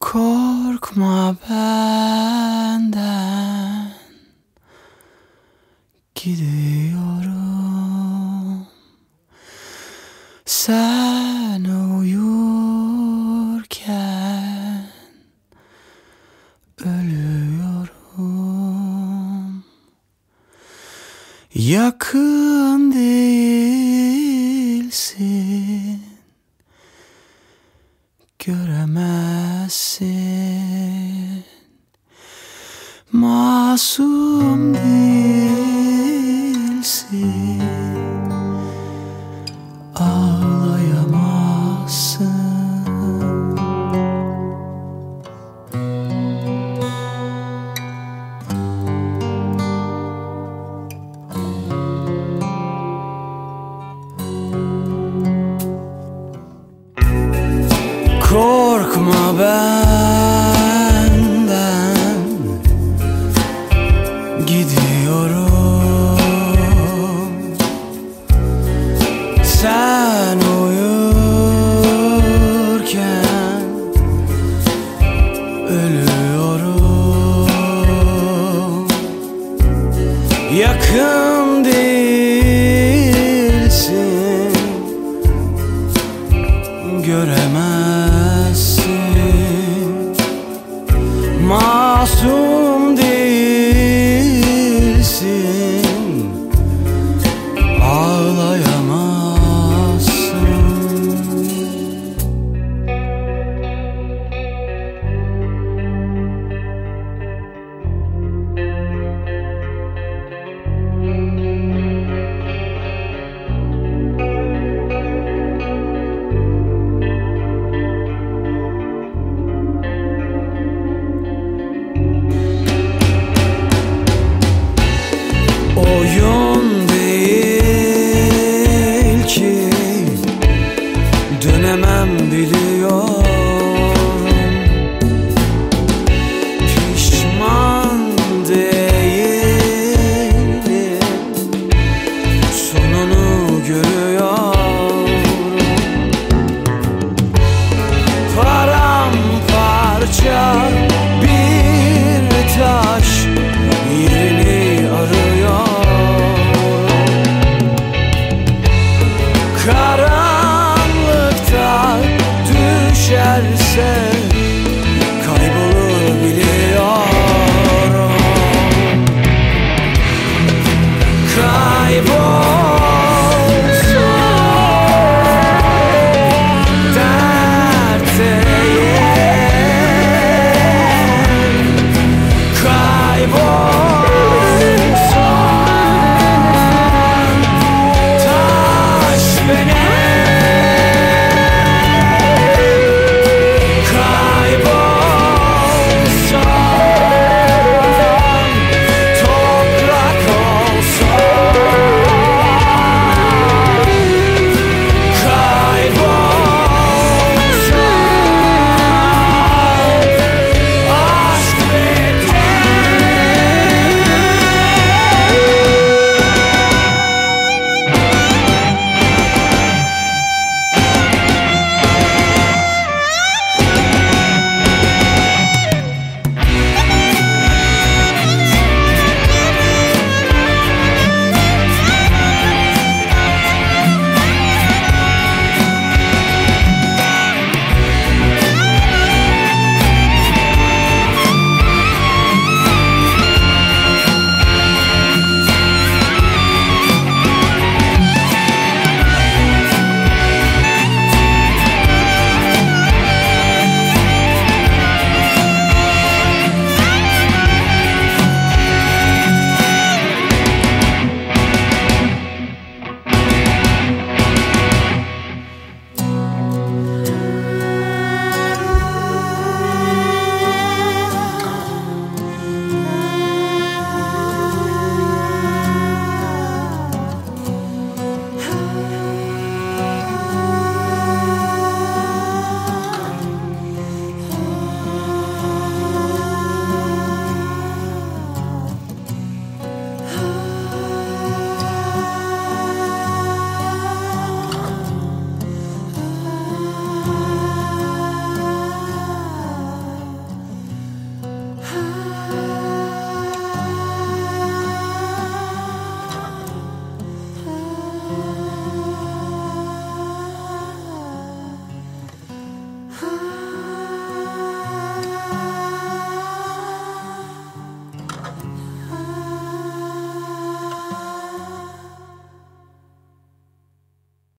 Korkma benden. Gidiyorum. Sen uyurken Ölüyorum. Yakın değilsin göremezsin Masum değilsin Korkma benden. Gidiyorum. Sen uyurken Ölüyorum. Yakın Masum değilsin Paramparça bir taş yerini arıyor. Karanlıkta düşerse